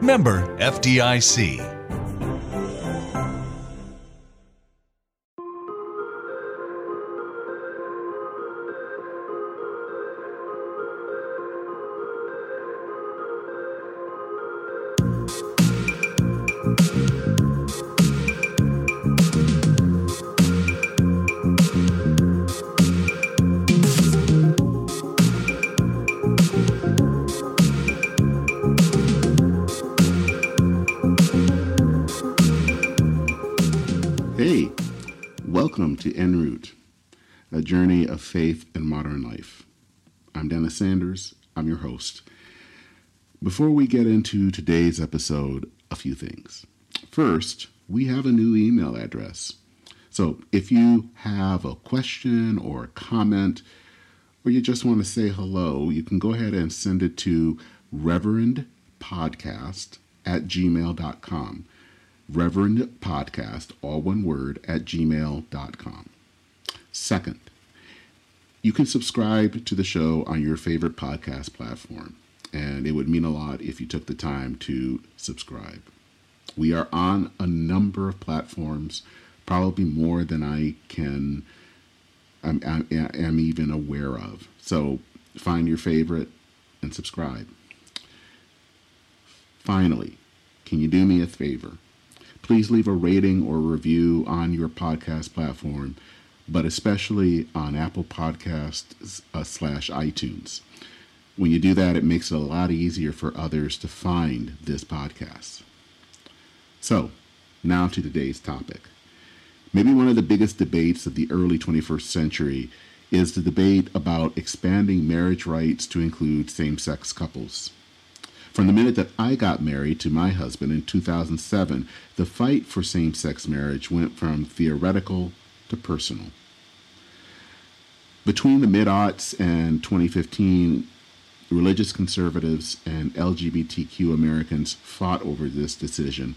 Member FDIC. I'm Sanders, I'm your host. Before we get into today's episode, a few things. First, we have a new email address. So if you have a question or a comment, or you just want to say hello, you can go ahead and send it to reverendpodcast at gmail.com. Reverend Podcast, all one word, at gmail.com. Second, you can subscribe to the show on your favorite podcast platform, and it would mean a lot if you took the time to subscribe. We are on a number of platforms, probably more than I can, am, am, am even aware of. So find your favorite and subscribe. Finally, can you do me a favor? please leave a rating or review on your podcast platform, but especially on Apple Podcasts uh, slash iTunes. When you do that, it makes it a lot easier for others to find this podcast. So, now to today's topic. Maybe one of the biggest debates of the early 21st century is the debate about expanding marriage rights to include same sex couples. From the minute that I got married to my husband in 2007, the fight for same sex marriage went from theoretical to personal. Between the mid aughts and 2015, religious conservatives and LGBTQ Americans fought over this decision,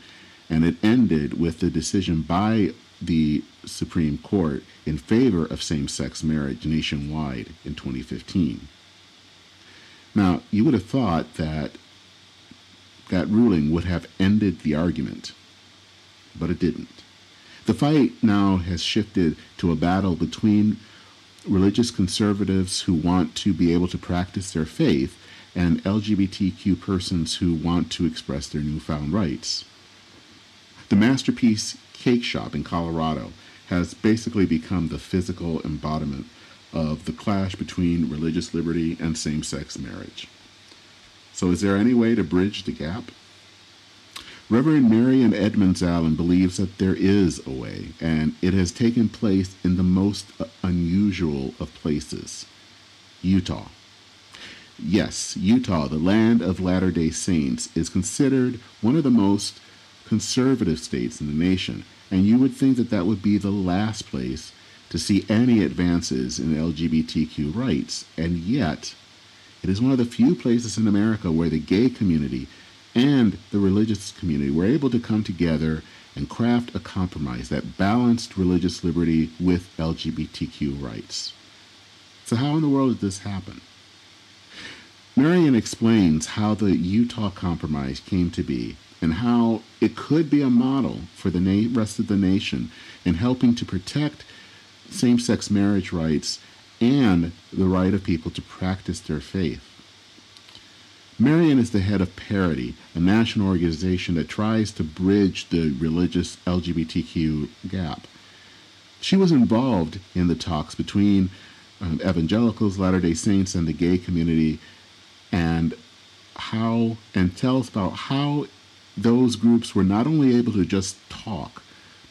and it ended with the decision by the Supreme Court in favor of same sex marriage nationwide in 2015. Now, you would have thought that that ruling would have ended the argument, but it didn't. The fight now has shifted to a battle between religious conservatives who want to be able to practice their faith and LGBTQ persons who want to express their newfound rights. The Masterpiece Cake Shop in Colorado has basically become the physical embodiment of the clash between religious liberty and same sex marriage. So, is there any way to bridge the gap? Reverend Marian Edmonds Allen believes that there is a way, and it has taken place in the most unusual of places Utah. Yes, Utah, the land of Latter day Saints, is considered one of the most conservative states in the nation, and you would think that that would be the last place to see any advances in LGBTQ rights, and yet it is one of the few places in America where the gay community and the religious community were able to come together and craft a compromise that balanced religious liberty with LGBTQ rights. So, how in the world did this happen? Marian explains how the Utah Compromise came to be and how it could be a model for the na- rest of the nation in helping to protect same sex marriage rights and the right of people to practice their faith. Marian is the head of Parity, a national organization that tries to bridge the religious LGBTQ gap. She was involved in the talks between um, evangelicals, Latter day Saints, and the gay community, and how, and tell us about how those groups were not only able to just talk,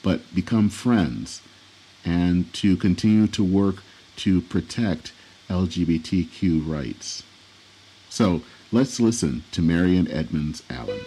but become friends and to continue to work to protect LGBTQ rights. So Let's listen to Marian Edmonds Allen.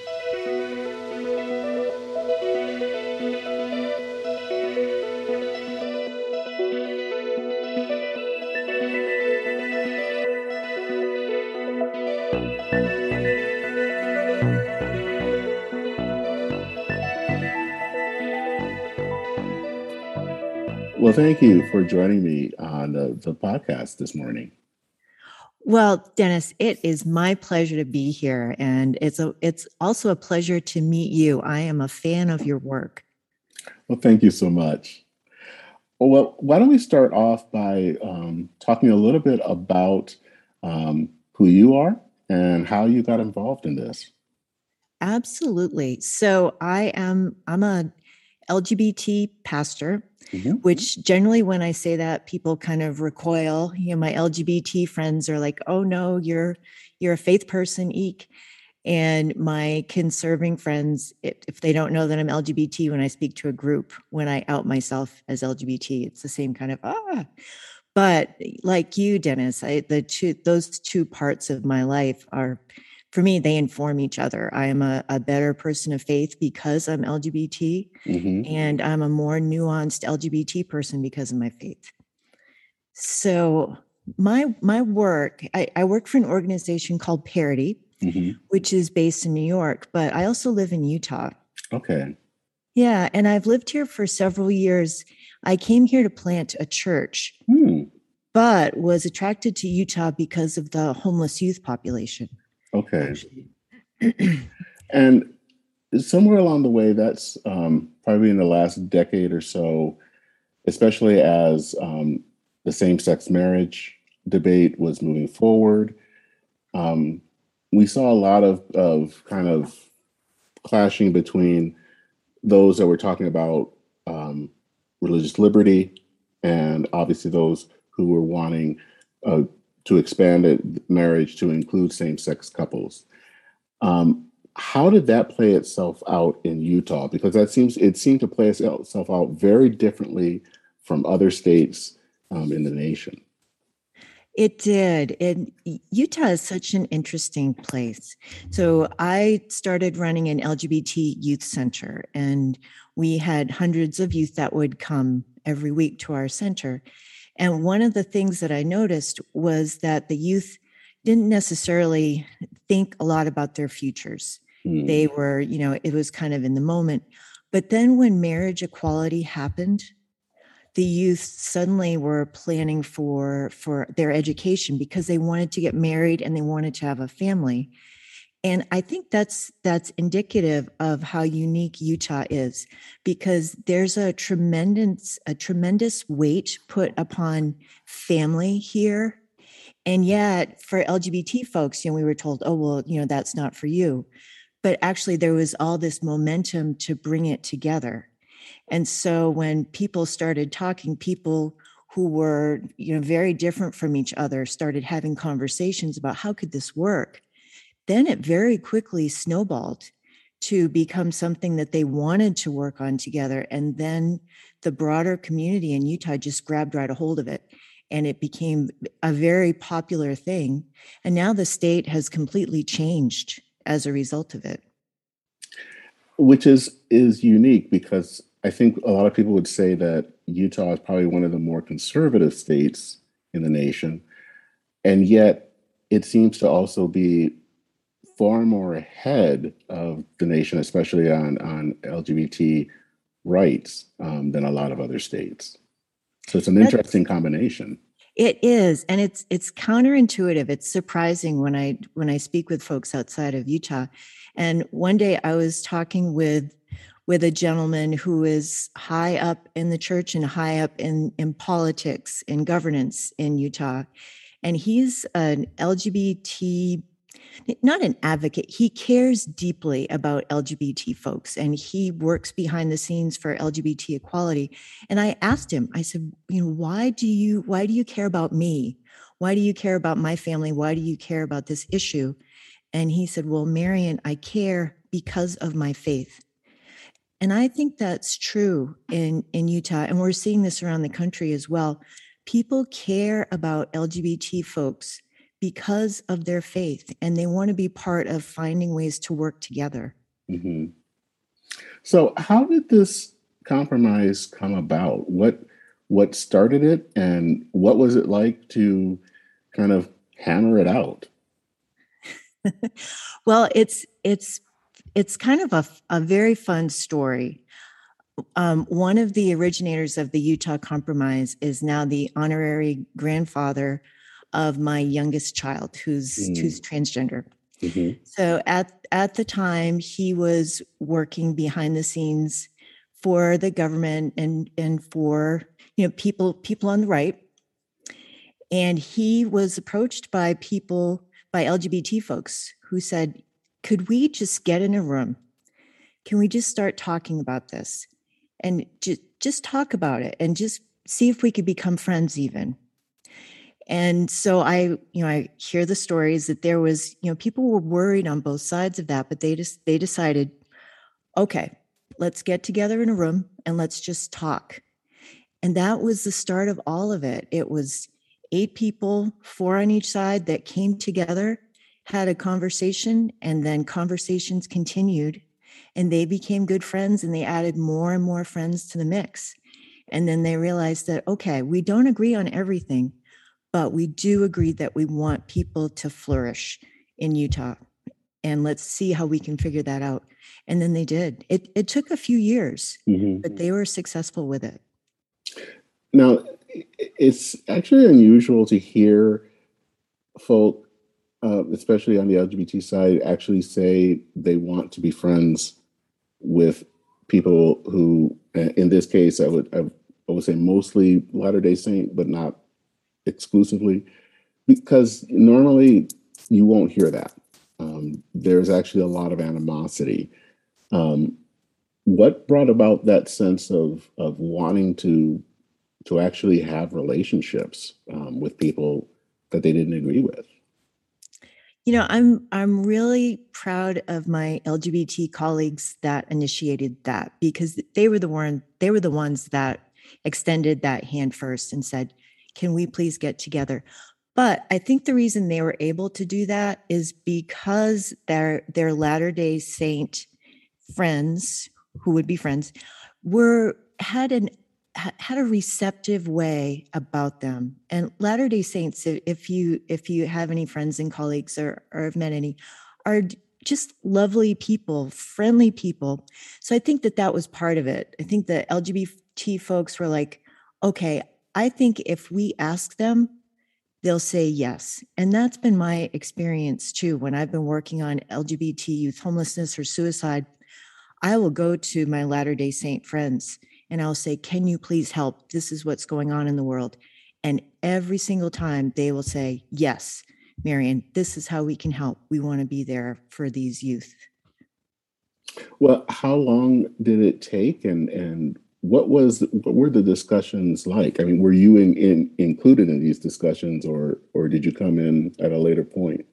Well, thank you for joining me on uh, the podcast this morning. Well, Dennis, it is my pleasure to be here, and it's a it's also a pleasure to meet you. I am a fan of your work. Well, thank you so much. Well, why don't we start off by um, talking a little bit about um, who you are and how you got involved in this? Absolutely. So I am I'm a LGBT pastor, mm-hmm. which generally when I say that people kind of recoil. You know, my LGBT friends are like, "Oh no, you're you're a faith person, eek." And my conserving friends, if they don't know that I'm LGBT, when I speak to a group, when I out myself as LGBT, it's the same kind of ah. But like you, Dennis, I, the two those two parts of my life are for me, they inform each other. I am a, a better person of faith because I'm LGBT, mm-hmm. and I'm a more nuanced LGBT person because of my faith. So my my work, I, I work for an organization called Parity, mm-hmm. which is based in New York, but I also live in Utah. Okay. Yeah, and I've lived here for several years. I came here to plant a church, hmm. but was attracted to Utah because of the homeless youth population. Okay. and somewhere along the way, that's um, probably in the last decade or so, especially as um, the same sex marriage debate was moving forward, um, we saw a lot of, of kind of clashing between those that were talking about um, religious liberty and obviously those who were wanting uh, to expand marriage to include same-sex couples. Um, how did that play itself out in Utah? Because that seems it seemed to play itself out very differently from other states um, in the nation. It did. And Utah is such an interesting place. So I started running an LGBT youth center, and we had hundreds of youth that would come every week to our center. And one of the things that I noticed was that the youth didn't necessarily think a lot about their futures. Mm. They were, you know, it was kind of in the moment. But then when marriage equality happened, the youth suddenly were planning for for their education because they wanted to get married and they wanted to have a family and i think that's that's indicative of how unique utah is because there's a tremendous a tremendous weight put upon family here. And yet for lgbt folks you know we were told oh well you know that's not for you. But actually there was all this momentum to bring it together. And so when people started talking people who were you know very different from each other started having conversations about how could this work then it very quickly snowballed to become something that they wanted to work on together. And then the broader community in Utah just grabbed right a hold of it. And it became a very popular thing. And now the state has completely changed as a result of it. Which is is unique because I think a lot of people would say that Utah is probably one of the more conservative states in the nation. And yet it seems to also be far more ahead of the nation, especially on, on LGBT rights, um, than a lot of other states. So it's an That's, interesting combination. It is, and it's it's counterintuitive. It's surprising when I when I speak with folks outside of Utah. And one day I was talking with with a gentleman who is high up in the church and high up in in politics in governance in Utah, and he's an LGBT not an advocate. He cares deeply about LGBT folks and he works behind the scenes for LGBT equality. And I asked him, I said, you know, why do you why do you care about me? Why do you care about my family? Why do you care about this issue? And he said, Well, Marian, I care because of my faith. And I think that's true in, in Utah. And we're seeing this around the country as well. People care about LGBT folks because of their faith and they want to be part of finding ways to work together. Mm-hmm. So, how did this compromise come about? What what started it, and what was it like to kind of hammer it out? well, it's it's it's kind of a, a very fun story. um, one of the originators of the Utah Compromise is now the honorary grandfather of my youngest child, who's mm. who's transgender. Mm-hmm. So at at the time, he was working behind the scenes for the government and and for you know people people on the right. And he was approached by people by LGBT folks who said, "Could we just get in a room? Can we just start talking about this?" and just just talk about it and just see if we could become friends even and so i you know i hear the stories that there was you know people were worried on both sides of that but they just they decided okay let's get together in a room and let's just talk and that was the start of all of it it was eight people four on each side that came together had a conversation and then conversations continued and they became good friends and they added more and more friends to the mix. And then they realized that, okay, we don't agree on everything, but we do agree that we want people to flourish in Utah. And let's see how we can figure that out. And then they did. It, it took a few years, mm-hmm. but they were successful with it. Now, it's actually unusual to hear folk, uh, especially on the LGBT side, actually say they want to be friends with people who, in this case, I would I would say mostly Latter Day Saint, but not exclusively, because normally you won't hear that. Um, there's actually a lot of animosity. Um, what brought about that sense of of wanting to to actually have relationships um, with people that they didn't agree with? You know, I'm I'm really proud of my LGBT colleagues that initiated that because they were the one they were the ones that extended that hand first and said, "Can we please get together?" But I think the reason they were able to do that is because their their Latter-day Saint friends who would be friends were had an had a receptive way about them. And latter day saints if you if you have any friends and colleagues or, or have met any are just lovely people friendly people. So i think that that was part of it. I think the lgbt folks were like okay i think if we ask them they'll say yes and that's been my experience too when i've been working on lgbt youth homelessness or suicide i will go to my latter day saint friends and I'll say, Can you please help? This is what's going on in the world. And every single time they will say, Yes, Marian, this is how we can help. We want to be there for these youth. Well, how long did it take and and what was what were the discussions like? I mean, were you in, in included in these discussions or or did you come in at a later point?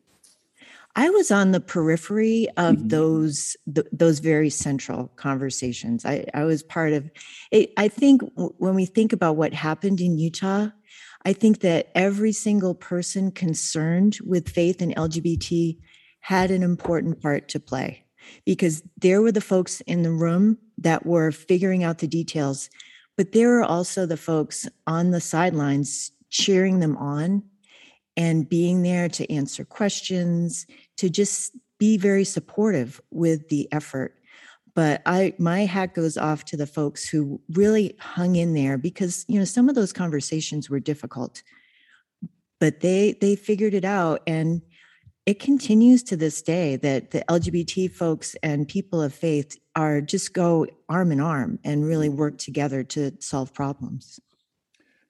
I was on the periphery of mm-hmm. those th- those very central conversations. I, I was part of it. I think w- when we think about what happened in Utah, I think that every single person concerned with faith and LGBT had an important part to play because there were the folks in the room that were figuring out the details, but there were also the folks on the sidelines cheering them on and being there to answer questions, to just be very supportive with the effort. But I my hat goes off to the folks who really hung in there because you know some of those conversations were difficult. But they they figured it out and it continues to this day that the LGBT folks and people of faith are just go arm in arm and really work together to solve problems.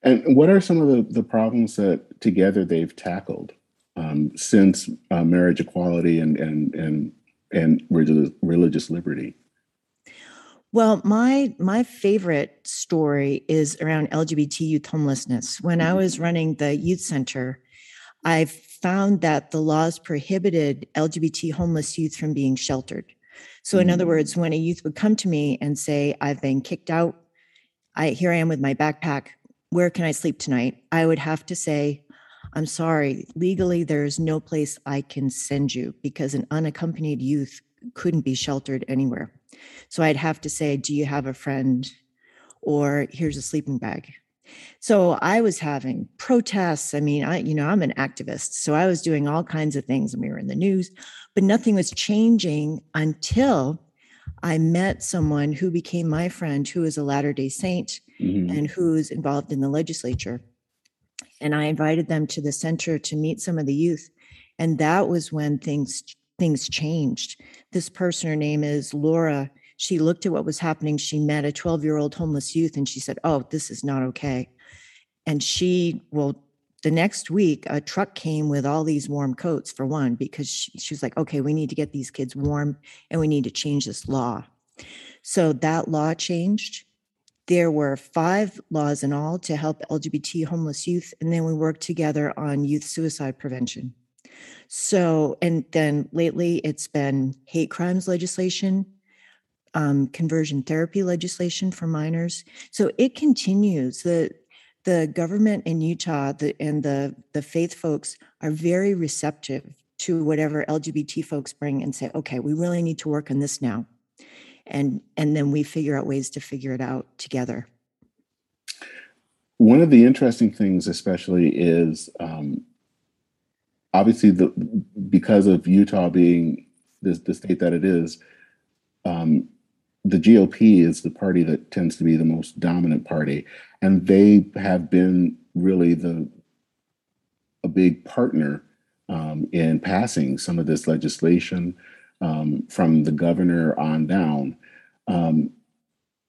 And what are some of the, the problems that together they've tackled um, since uh, marriage equality and and and and religious, religious liberty? Well, my my favorite story is around LGBT youth homelessness. When I was running the youth center, I found that the laws prohibited LGBT homeless youth from being sheltered. So, in other mm. words, when a youth would come to me and say, "I've been kicked out," I here I am with my backpack where can I sleep tonight? I would have to say, I'm sorry, legally, there's no place I can send you because an unaccompanied youth couldn't be sheltered anywhere. So I'd have to say, Do you have a friend? Or here's a sleeping bag. So I was having protests. I mean, I, you know, I'm an activist. So I was doing all kinds of things and we were in the news, but nothing was changing until I met someone who became my friend who is a Latter day Saint mm-hmm. and who's involved in the legislature. And I invited them to the center to meet some of the youth. And that was when things things changed. This person, her name is Laura. She looked at what was happening. She met a 12 year old homeless youth and she said, Oh, this is not okay. And she, well, the next week, a truck came with all these warm coats for one, because she, she was like, okay, we need to get these kids warm and we need to change this law. So that law changed. There were five laws in all to help LGBT homeless youth. And then we worked together on youth suicide prevention. So, and then lately it's been hate crimes legislation, um, conversion therapy legislation for minors. So it continues. The the government in Utah the, and the, the faith folks are very receptive to whatever LGBT folks bring and say, okay, we really need to work on this now. And, and then we figure out ways to figure it out together. One of the interesting things, especially, is um, obviously the because of Utah being the, the state that it is, um, the GOP is the party that tends to be the most dominant party, and they have been really the a big partner um, in passing some of this legislation um, from the governor on down. Um,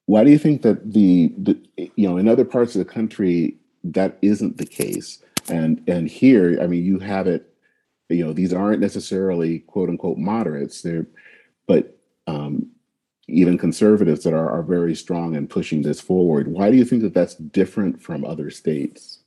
why do you think that the, the you know in other parts of the country that isn't the case, and and here I mean you have it. You know these aren't necessarily quote unquote moderates. They're but um, even conservatives that are, are very strong in pushing this forward. Why do you think that that's different from other states?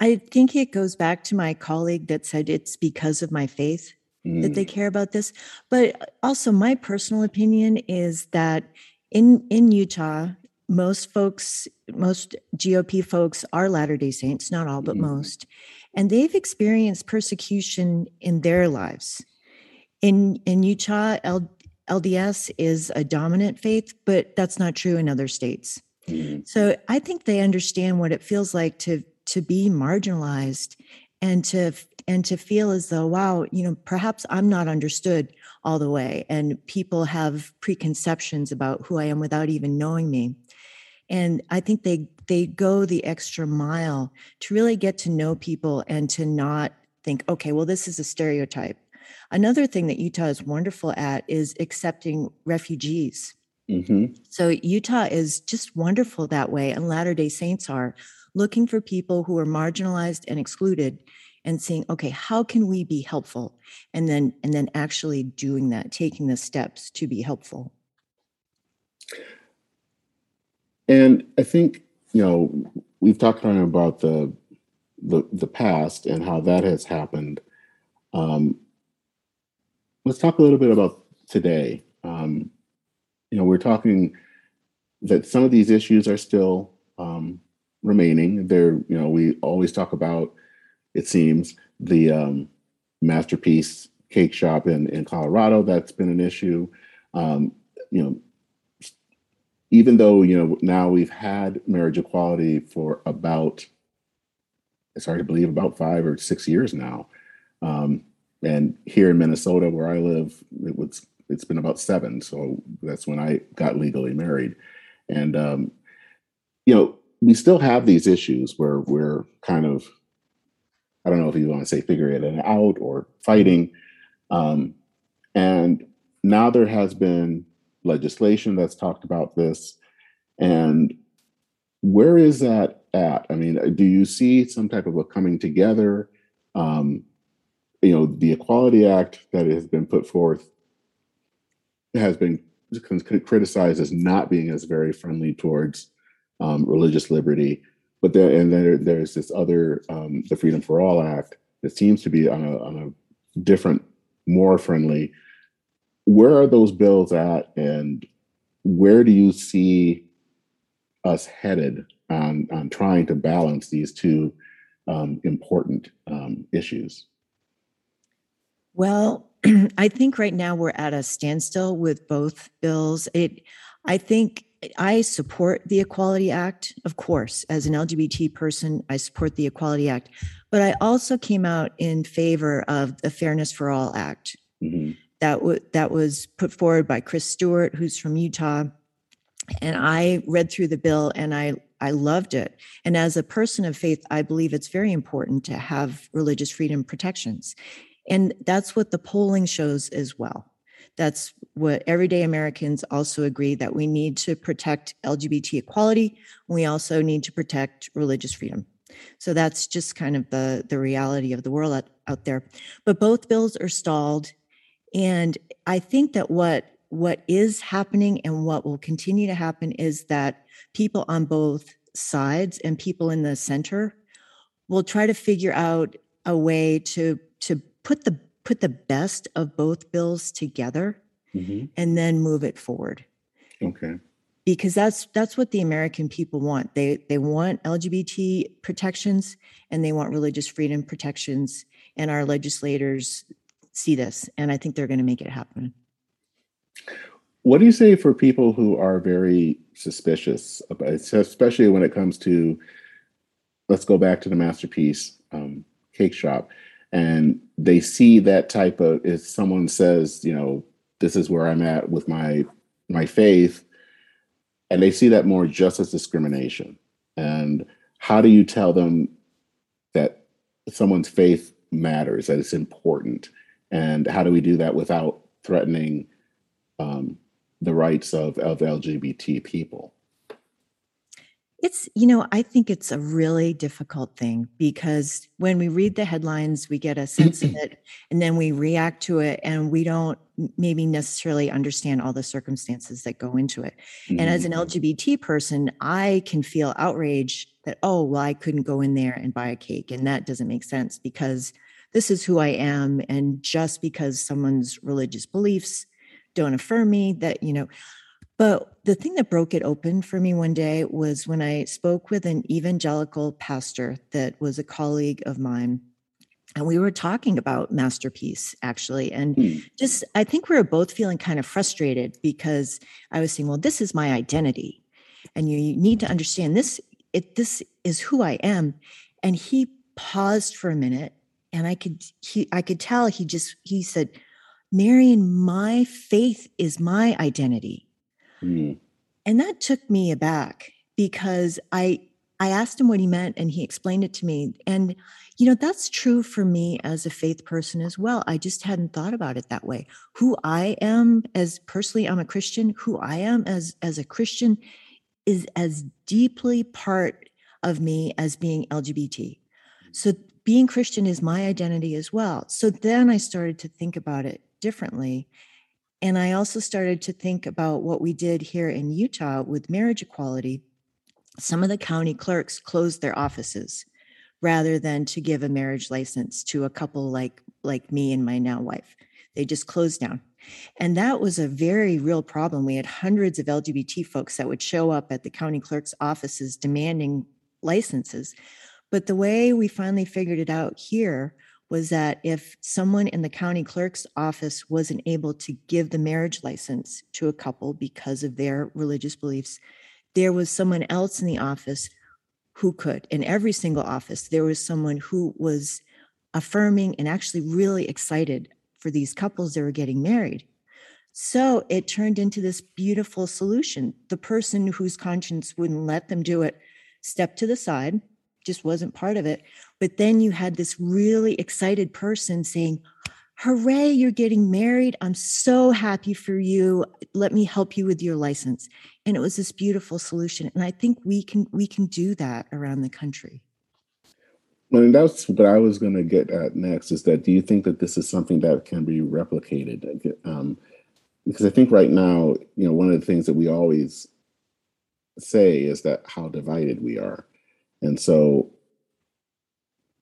I think it goes back to my colleague that said it's because of my faith mm. that they mm. care about this. But also, my personal opinion is that in in Utah, most folks, most GOP folks are Latter Day Saints, not all, but mm. most, and they've experienced persecution in their lives. In in Utah, L, LDS is a dominant faith, but that's not true in other states. Mm-hmm. So I think they understand what it feels like to to be marginalized and to and to feel as though wow, you know, perhaps I'm not understood all the way and people have preconceptions about who I am without even knowing me. And I think they they go the extra mile to really get to know people and to not think, okay, well, this is a stereotype. Another thing that Utah is wonderful at is accepting refugees. Mm-hmm. So Utah is just wonderful that way, and Latter day Saints are looking for people who are marginalized and excluded and saying okay how can we be helpful and then and then actually doing that taking the steps to be helpful and i think you know we've talked about the the, the past and how that has happened um, let's talk a little bit about today. Um, you know, we're talking that some of these issues are still um, remaining. There, you know, we always talk about, it seems, the um, masterpiece cake shop in, in Colorado. That's been an issue. Um, you know, even though, you know, now we've had marriage equality for about, it's hard to believe, about five or six years now. Um, and here in Minnesota, where I live, it was it's been about seven. So that's when I got legally married. And um, you know, we still have these issues where we're kind of, I don't know if you want to say figuring it out or fighting. Um, and now there has been legislation that's talked about this. And where is that at? I mean, do you see some type of a coming together? Um, you know, the Equality Act that has been put forth has been criticized as not being as very friendly towards um, religious liberty. But there, and then there's this other, um, the Freedom for All Act, that seems to be on a, on a different, more friendly. Where are those bills at, and where do you see us headed on on trying to balance these two um, important um, issues? Well, I think right now we're at a standstill with both bills. It, I think I support the Equality Act, of course, as an LGBT person, I support the Equality Act, but I also came out in favor of the Fairness for All Act. Mm-hmm. that w- that was put forward by Chris Stewart, who's from Utah. And I read through the bill and I I loved it. And as a person of faith, I believe it's very important to have religious freedom protections. And that's what the polling shows as well. That's what everyday Americans also agree that we need to protect LGBT equality. We also need to protect religious freedom. So that's just kind of the, the reality of the world out, out there. But both bills are stalled. And I think that what what is happening and what will continue to happen is that people on both sides and people in the center will try to figure out a way to to put the put the best of both bills together mm-hmm. and then move it forward. Okay. Because that's that's what the American people want. They they want LGBT protections and they want religious freedom protections and our legislators see this and I think they're going to make it happen. What do you say for people who are very suspicious, about, especially when it comes to, let's go back to the masterpiece um, cake shop, and they see that type of if someone says, you know, this is where I'm at with my my faith, and they see that more just as discrimination. And how do you tell them that someone's faith matters, that it's important, and how do we do that without threatening? Um, the rights of, of LGBT people? It's, you know, I think it's a really difficult thing because when we read the headlines, we get a sense of it and then we react to it and we don't maybe necessarily understand all the circumstances that go into it. Mm-hmm. And as an mm-hmm. LGBT person, I can feel outrage that, oh, well, I couldn't go in there and buy a cake. And that doesn't make sense because this is who I am. And just because someone's religious beliefs don't affirm me that you know but the thing that broke it open for me one day was when i spoke with an evangelical pastor that was a colleague of mine and we were talking about masterpiece actually and mm. just i think we were both feeling kind of frustrated because i was saying well this is my identity and you, you need to understand this it this is who i am and he paused for a minute and i could he i could tell he just he said Marian, my faith is my identity. Mm. And that took me aback because I I asked him what he meant and he explained it to me. And you know, that's true for me as a faith person as well. I just hadn't thought about it that way. Who I am as personally I'm a Christian, who I am as as a Christian is as deeply part of me as being LGBT. So being Christian is my identity as well. So then I started to think about it differently. And I also started to think about what we did here in Utah with marriage equality. Some of the county clerks closed their offices rather than to give a marriage license to a couple like like me and my now wife. They just closed down. And that was a very real problem. We had hundreds of LGBT folks that would show up at the county clerk's offices demanding licenses. But the way we finally figured it out here was that if someone in the county clerk's office wasn't able to give the marriage license to a couple because of their religious beliefs, there was someone else in the office who could. In every single office, there was someone who was affirming and actually really excited for these couples that were getting married. So it turned into this beautiful solution. The person whose conscience wouldn't let them do it stepped to the side, just wasn't part of it. But then you had this really excited person saying, Hooray, you're getting married. I'm so happy for you. Let me help you with your license. And it was this beautiful solution. And I think we can we can do that around the country. Well, that's what I was going to get at next. Is that do you think that this is something that can be replicated? Um, because I think right now, you know, one of the things that we always say is that how divided we are. And so,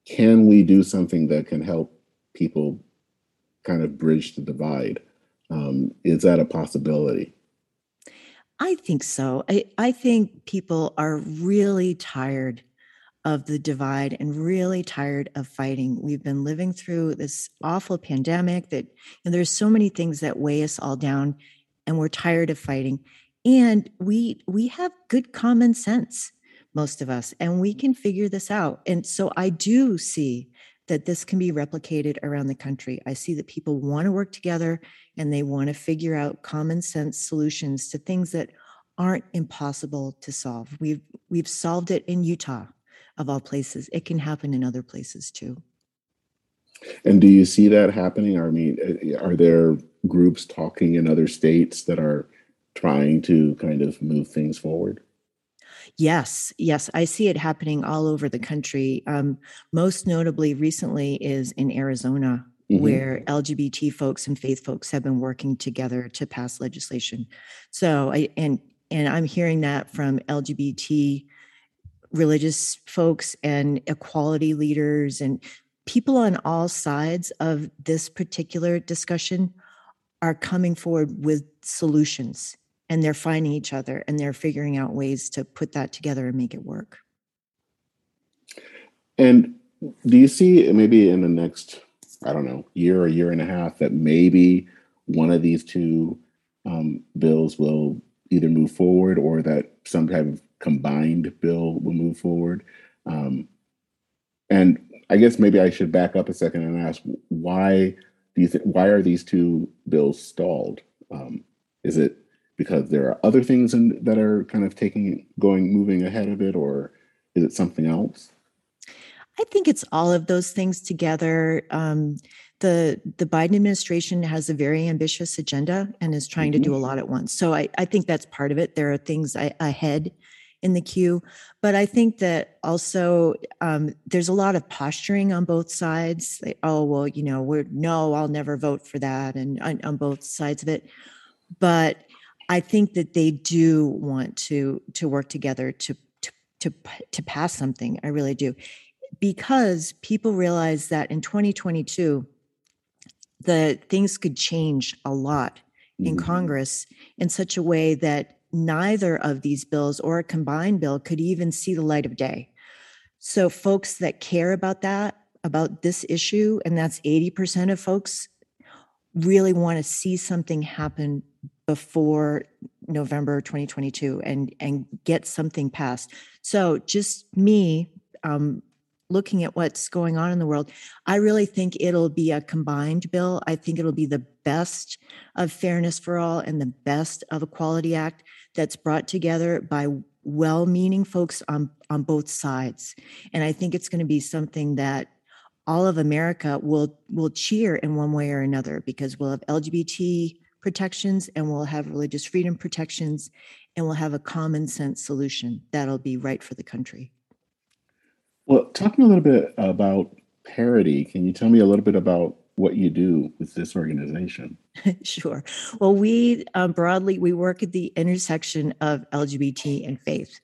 can we do something that can help people kind of bridge the divide? Um, is that a possibility? I think so. I, I think people are really tired of the divide and really tired of fighting. We've been living through this awful pandemic that and there's so many things that weigh us all down and we're tired of fighting. And we we have good common sense most of us, and we can figure this out. And so I do see that this can be replicated around the country. I see that people want to work together and they want to figure out common sense solutions to things that aren't impossible to solve. We've we've solved it in Utah of all places. It can happen in other places too. And do you see that happening? I mean, uh, are there groups talking in other states that are trying to kind of move things forward? Yes, yes, I see it happening all over the country. Um, most notably, recently is in Arizona, mm-hmm. where LGBT folks and faith folks have been working together to pass legislation. So, I and and I'm hearing that from LGBT religious folks and equality leaders and people on all sides of this particular discussion are coming forward with solutions and they're finding each other and they're figuring out ways to put that together and make it work. And do you see maybe in the next, I don't know, year or year and a half that maybe one of these two um, bills will either move forward or that some type of combined bill will move forward? Um, and I guess maybe I should back up a second and ask why do you think why are these two bills stalled? Um, is it because there are other things in, that are kind of taking going moving ahead of it, or is it something else? I think it's all of those things together. Um, the the Biden administration has a very ambitious agenda and is trying mm-hmm. to do a lot at once. So I, I think that's part of it. There are things I, ahead in the queue. But I think that also um, there's a lot of posturing on both sides. Like, oh, well, you know, we're no, I'll never vote for that, and on, on both sides of it. But I think that they do want to to work together to to to to pass something. I really do, because people realize that in 2022, the things could change a lot in mm-hmm. Congress in such a way that neither of these bills or a combined bill could even see the light of day. So, folks that care about that, about this issue, and that's 80% of folks, really want to see something happen before November 2022 and, and get something passed. So, just me um, looking at what's going on in the world, I really think it'll be a combined bill. I think it'll be the best of fairness for all and the best of Equality Act that's brought together by well-meaning folks on on both sides and i think it's going to be something that all of america will will cheer in one way or another because we'll have lgbt protections and we'll have religious freedom protections and we'll have a common sense solution that'll be right for the country well talking a little bit about parity can you tell me a little bit about what you do with this organization. sure. Well, we um, broadly we work at the intersection of LGBT and faith,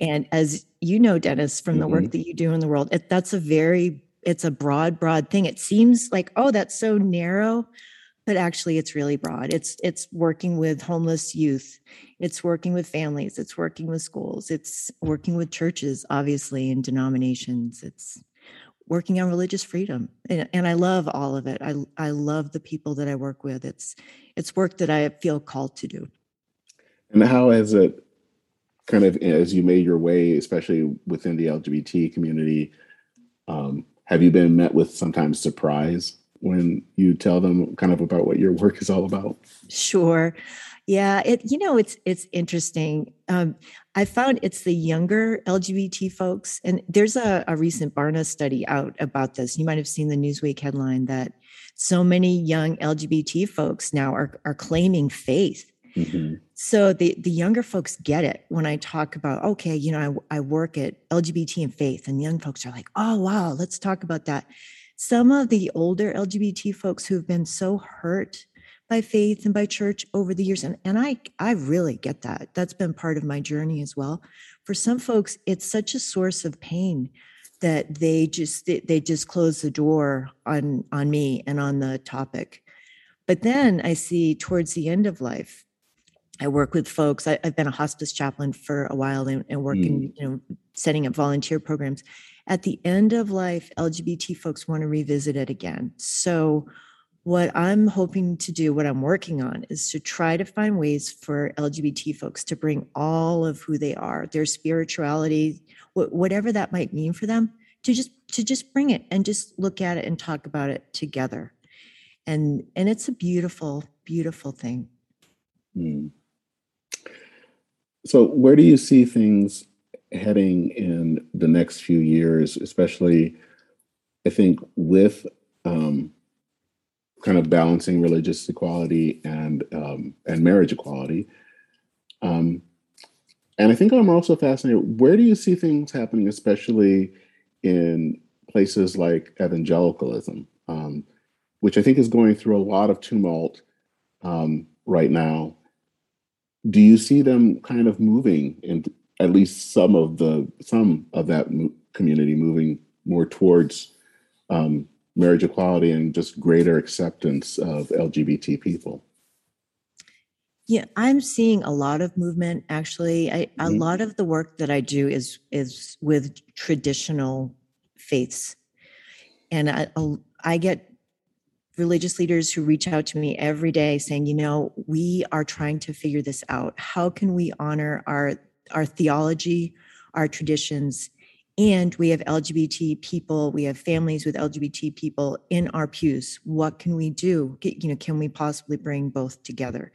and as you know, Dennis, from the mm-hmm. work that you do in the world, it, that's a very it's a broad, broad thing. It seems like oh, that's so narrow, but actually, it's really broad. It's it's working with homeless youth, it's working with families, it's working with schools, it's working with churches, obviously, and denominations. It's working on religious freedom. And, and, i love all of it. I, I love the people that i work with. It's it's work that i feel called to do. And how has it kind of as you made your way especially within the lgbt community um, have you been met with sometimes surprise when you tell them kind of about what your work is all about sure yeah, it you know it's it's interesting. Um, I found it's the younger LGBT folks, and there's a, a recent Barna study out about this. You might have seen the Newsweek headline that so many young LGBT folks now are are claiming faith. Mm-hmm. So the the younger folks get it when I talk about okay, you know, I, I work at LGBT and faith, and young folks are like, oh wow, let's talk about that. Some of the older LGBT folks who have been so hurt by faith and by church over the years and, and i i really get that. That's been part of my journey as well. For some folks it's such a source of pain that they just they just close the door on on me and on the topic. But then i see towards the end of life i work with folks. I, have been a hospice chaplain for a while and, and working mm. you know setting up volunteer programs at the end of life lgbt folks want to revisit it again. So what I'm hoping to do, what I'm working on, is to try to find ways for LGBT folks to bring all of who they are, their spirituality, whatever that might mean for them, to just to just bring it and just look at it and talk about it together. And and it's a beautiful beautiful thing. Mm. so where do you see things heading in the next few years especially i think with um, kind of balancing religious equality and um, and marriage equality um, and i think i'm also fascinated where do you see things happening especially in places like evangelicalism, um, which I think is going through a lot of tumult um, right now. Do you see them kind of moving in at least some of the some of that community moving more towards um, marriage equality and just greater acceptance of LGBT people? Yeah, I'm seeing a lot of movement. Actually, I, mm-hmm. a lot of the work that I do is is with traditional faiths. And I, I get religious leaders who reach out to me every day saying, you know, we are trying to figure this out. How can we honor our our theology, our traditions, and we have LGBT people, we have families with LGBT people in our pews. What can we do? You know, can we possibly bring both together?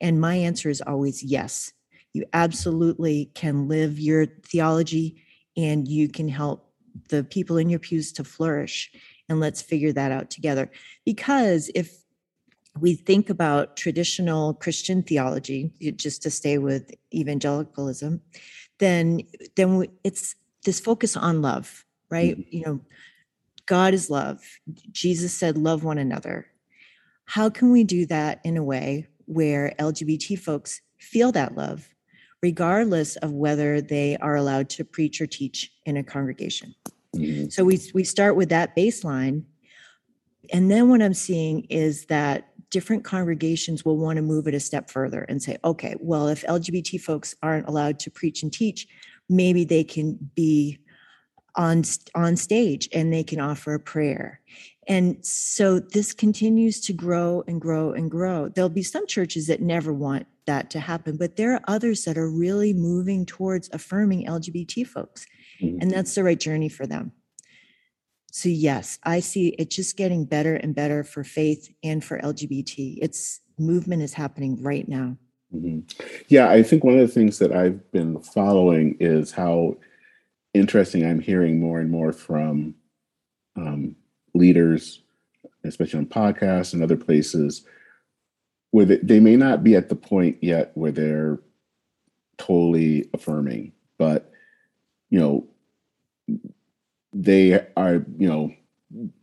And my answer is always yes. You absolutely can live your theology and you can help the people in your pews to flourish and let's figure that out together because if we think about traditional christian theology just to stay with evangelicalism then then it's this focus on love right mm-hmm. you know god is love jesus said love one another how can we do that in a way where lgbt folks feel that love regardless of whether they are allowed to preach or teach in a congregation. Mm-hmm. So we we start with that baseline. And then what I'm seeing is that different congregations will want to move it a step further and say, okay, well, if LGBT folks aren't allowed to preach and teach, maybe they can be on on stage and they can offer a prayer and so this continues to grow and grow and grow. There'll be some churches that never want that to happen, but there are others that are really moving towards affirming LGBT folks. Mm-hmm. And that's the right journey for them. So, yes, I see it just getting better and better for faith and for LGBT. It's movement is happening right now. Mm-hmm. Yeah, I think one of the things that I've been following is how interesting I'm hearing more and more from um, leaders, especially on podcasts and other places, where they, they may not be at the point yet where they're totally affirming, but you know, they are, you know,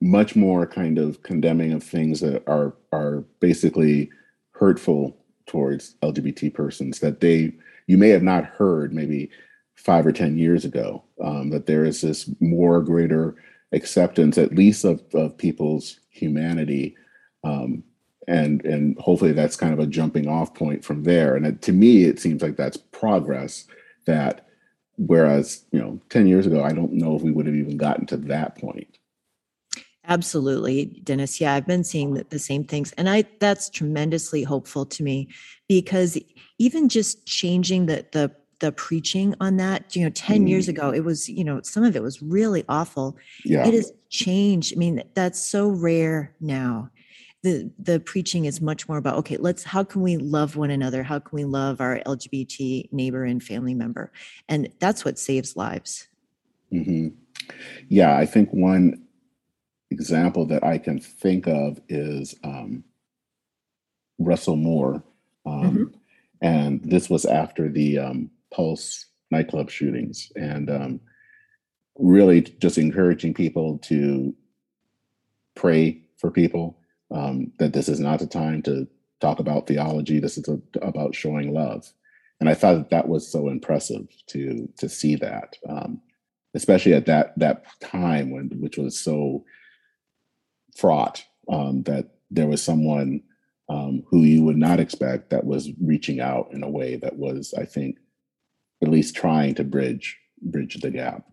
much more kind of condemning of things that are are basically hurtful towards LGBT persons that they you may have not heard maybe five or ten years ago um, that there is this more greater acceptance, at least of, of people's humanity. Um, and and hopefully that's kind of a jumping off point from there. And it, to me, it seems like that's progress. That whereas you know, ten years ago, I don't know if we would have even gotten to that point. Absolutely, Dennis. Yeah, I've been seeing the, the same things, and I that's tremendously hopeful to me because even just changing the the the preaching on that you know 10 mm. years ago it was you know some of it was really awful yeah. it has changed i mean that's so rare now the the preaching is much more about okay let's how can we love one another how can we love our lgbt neighbor and family member and that's what saves lives mm-hmm. yeah i think one example that i can think of is um, russell moore um, mm-hmm. and this was after the um, Pulse nightclub shootings, and um, really just encouraging people to pray for people. Um, that this is not the time to talk about theology. This is a, about showing love, and I thought that that was so impressive to to see that, um, especially at that that time when which was so fraught um, that there was someone um, who you would not expect that was reaching out in a way that was, I think, at least trying to bridge bridge the gap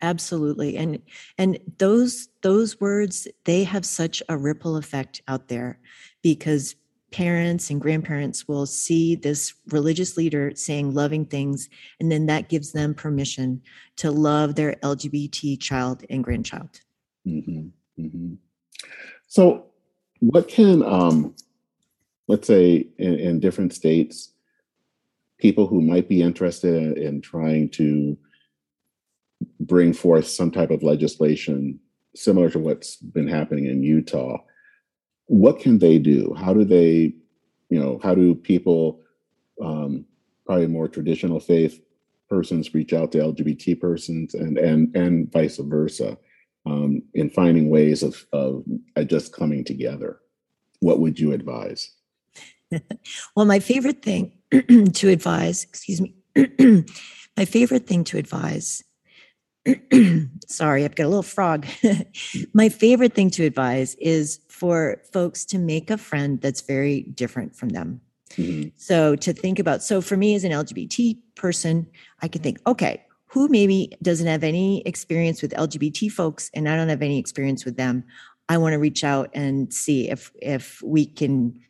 absolutely and and those those words they have such a ripple effect out there because parents and grandparents will see this religious leader saying loving things, and then that gives them permission to love their LGBT child and grandchild. Mm-hmm. Mm-hmm. So, what can, um, let's say, in, in, different states, people who might be interested in, in trying to bring forth some type of legislation similar to what's been happening in Utah, what can they do? How do they, you know, how do people, um, probably more traditional faith persons reach out to LGBT persons and and and vice versa? um, in finding ways of, of just coming together. What would you advise? well, my favorite thing to advise, excuse me, my favorite thing to advise, sorry, I've got a little frog. my favorite thing to advise is for folks to make a friend that's very different from them. Mm-hmm. So to think about, so for me as an LGBT person, I can think, okay, who maybe doesn't have any experience with LGBT folks and I don't have any experience with them. I want to reach out and see if if we can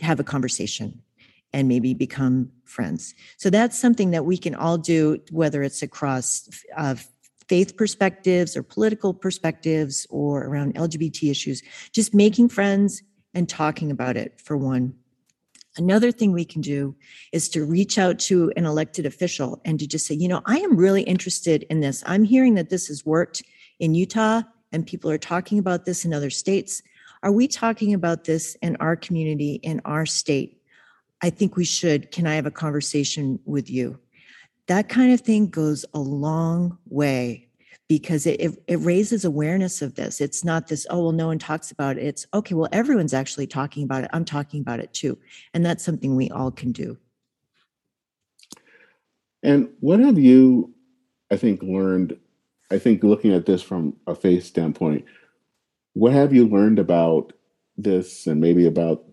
have a conversation and maybe become friends. So that's something that we can all do, whether it's across uh, faith perspectives or political perspectives or around LGBT issues. Just making friends and talking about it for one. Another thing we can do is to reach out to an elected official and to just say, you know, I am really interested in this. I'm hearing that this has worked in Utah and people are talking about this in other states. Are we talking about this in our community, in our state? I think we should. Can I have a conversation with you? That kind of thing goes a long way because it, it, it, raises awareness of this. It's not this, oh, well, no one talks about it. It's okay, well, everyone's actually talking about it. I'm talking about it too. And that's something we all can do. And what have you, I think, learned? I think looking at this from a faith standpoint, what have you learned about this and maybe about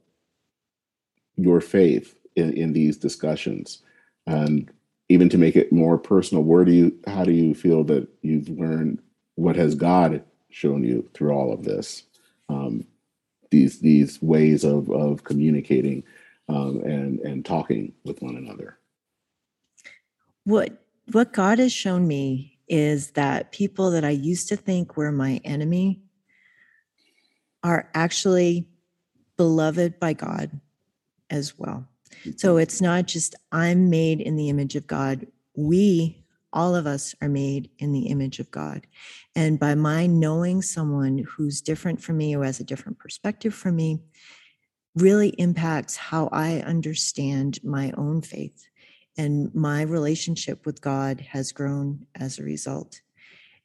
your faith in, in these discussions? And even to make it more personal where do you how do you feel that you've learned what has god shown you through all of this? Um, these these ways of of communicating um, and and talking with one another. What what god has shown me is that people that i used to think were my enemy are actually beloved by god as well so mm-hmm. it's not just I'm made in the image of God. We, all of us, are made in the image of God. And by my knowing someone who's different from me who has a different perspective from me, really impacts how I understand my own faith. And my relationship with God has grown as a result.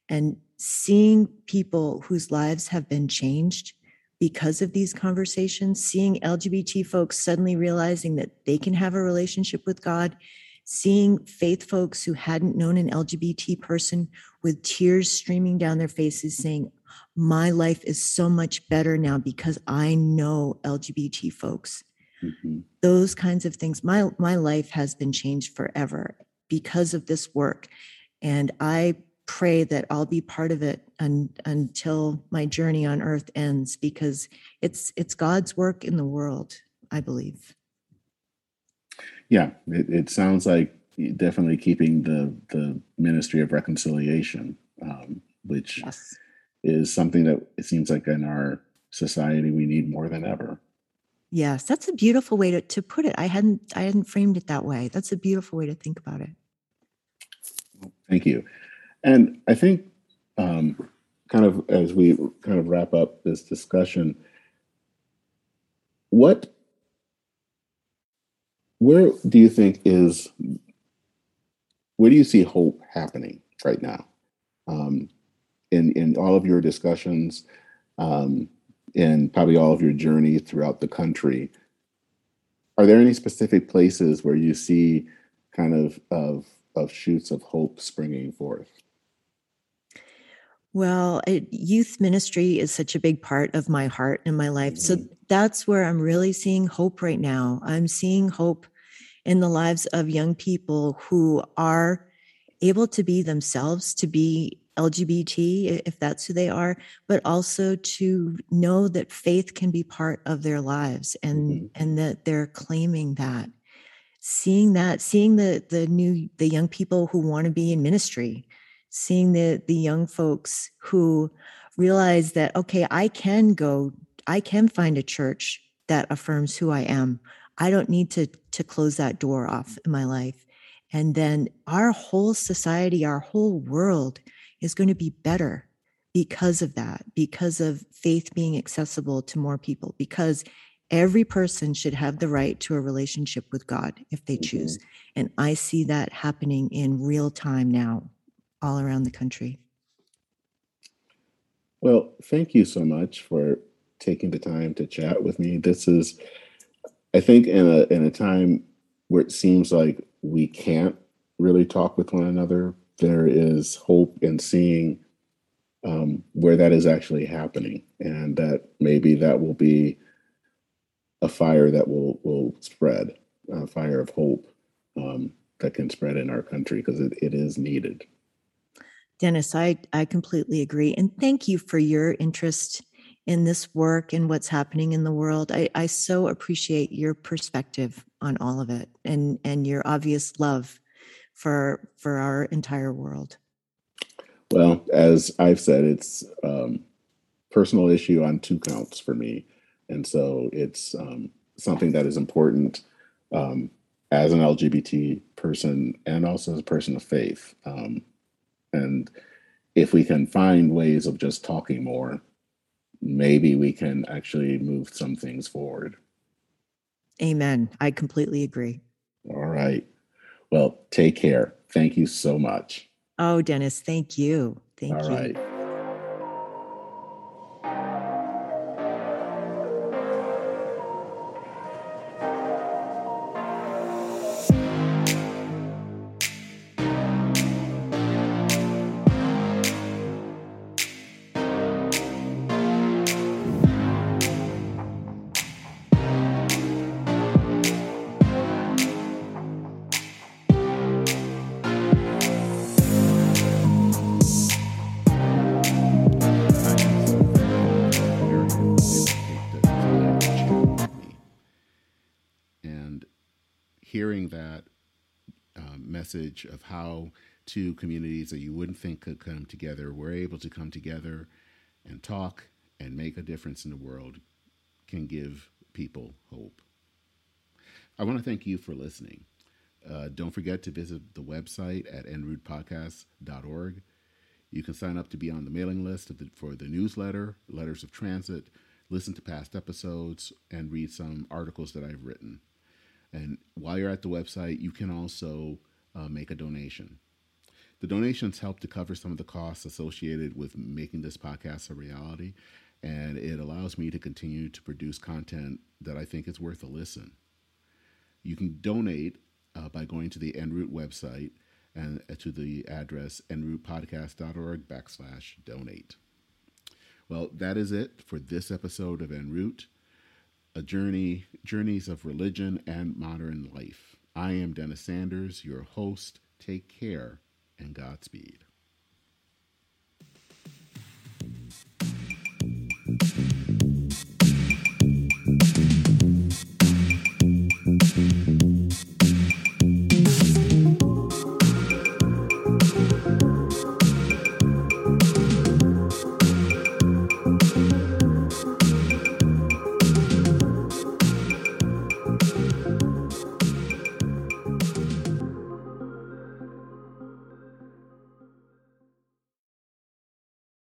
And seeing people whose lives have been changed because of these conversations, seeing LGBT folks suddenly realizing that they can have a relationship with God, seeing faith folks who hadn't known an LGBT person with tears streaming down their faces saying, My life is so much better now because I know LGBT folks. Mm-hmm. Those kinds of things. My my life has been changed forever because of this work. And I pray that I'll be part of it un, until my journey on earth ends because it's it's God's work in the world, I believe. Yeah, it, it sounds like definitely keeping the the ministry of reconciliation, um, which yes. is something that it seems like in our society we need more than ever. Yes, that's a beautiful way to, to put it. I hadn't I hadn't framed it that way. That's a beautiful way to think about it. Thank you. And I think, um, kind of as we kind of wrap up this discussion, what, where do you think is, where do you see hope happening right now? Um, in in all of your discussions, um, in probably all of your journey throughout the country, are there any specific places where you see kind of of of shoots of hope springing forth? Well, it, youth ministry is such a big part of my heart and my life. Mm-hmm. So that's where I'm really seeing hope right now. I'm seeing hope in the lives of young people who are able to be themselves, to be LGBT, if that's who they are, but also to know that faith can be part of their lives and mm-hmm. and that they're claiming that. Seeing that, seeing the the new the young people who want to be in ministry, seeing the the young folks who realize that okay, I can go, I can find a church that affirms who I am. I don't need to to close that door off in my life. And then our whole society, our whole world is going to be better because of that, because of faith being accessible to more people, because every person should have the right to a relationship with God if they choose. Mm-hmm. And I see that happening in real time now, all around the country. Well, thank you so much for taking the time to chat with me. This is, I think, in a in a time where it seems like we can't really talk with one another, there is hope in seeing um, where that is actually happening, and that maybe that will be a fire that will will spread, a fire of hope um, that can spread in our country because it, it is needed. Dennis, I, I completely agree. And thank you for your interest in this work and what's happening in the world. I, I so appreciate your perspective on all of it and, and your obvious love for for our entire world. Well, as I've said, it's um, personal issue on two counts for me, and so it's um, something that is important um, as an LGBT person and also as a person of faith. Um, and if we can find ways of just talking more, maybe we can actually move some things forward. Amen. I completely agree. All right. Well, take care. Thank you so much. Oh, Dennis, thank you. Thank All you. All right. Of how two communities that you wouldn't think could come together were able to come together and talk and make a difference in the world can give people hope. I want to thank you for listening. Uh, don't forget to visit the website at enroutepodcast.org. You can sign up to be on the mailing list the, for the newsletter, Letters of Transit, listen to past episodes, and read some articles that I've written. And while you're at the website, you can also uh, make a donation. The donations help to cover some of the costs associated with making this podcast a reality, and it allows me to continue to produce content that I think is worth a listen. You can donate uh, by going to the Enroute website and uh, to the address enroutepodcast.org backslash donate. Well, that is it for this episode of Enroute, a journey, journeys of religion and modern life. I am Dennis Sanders, your host. Take care and Godspeed.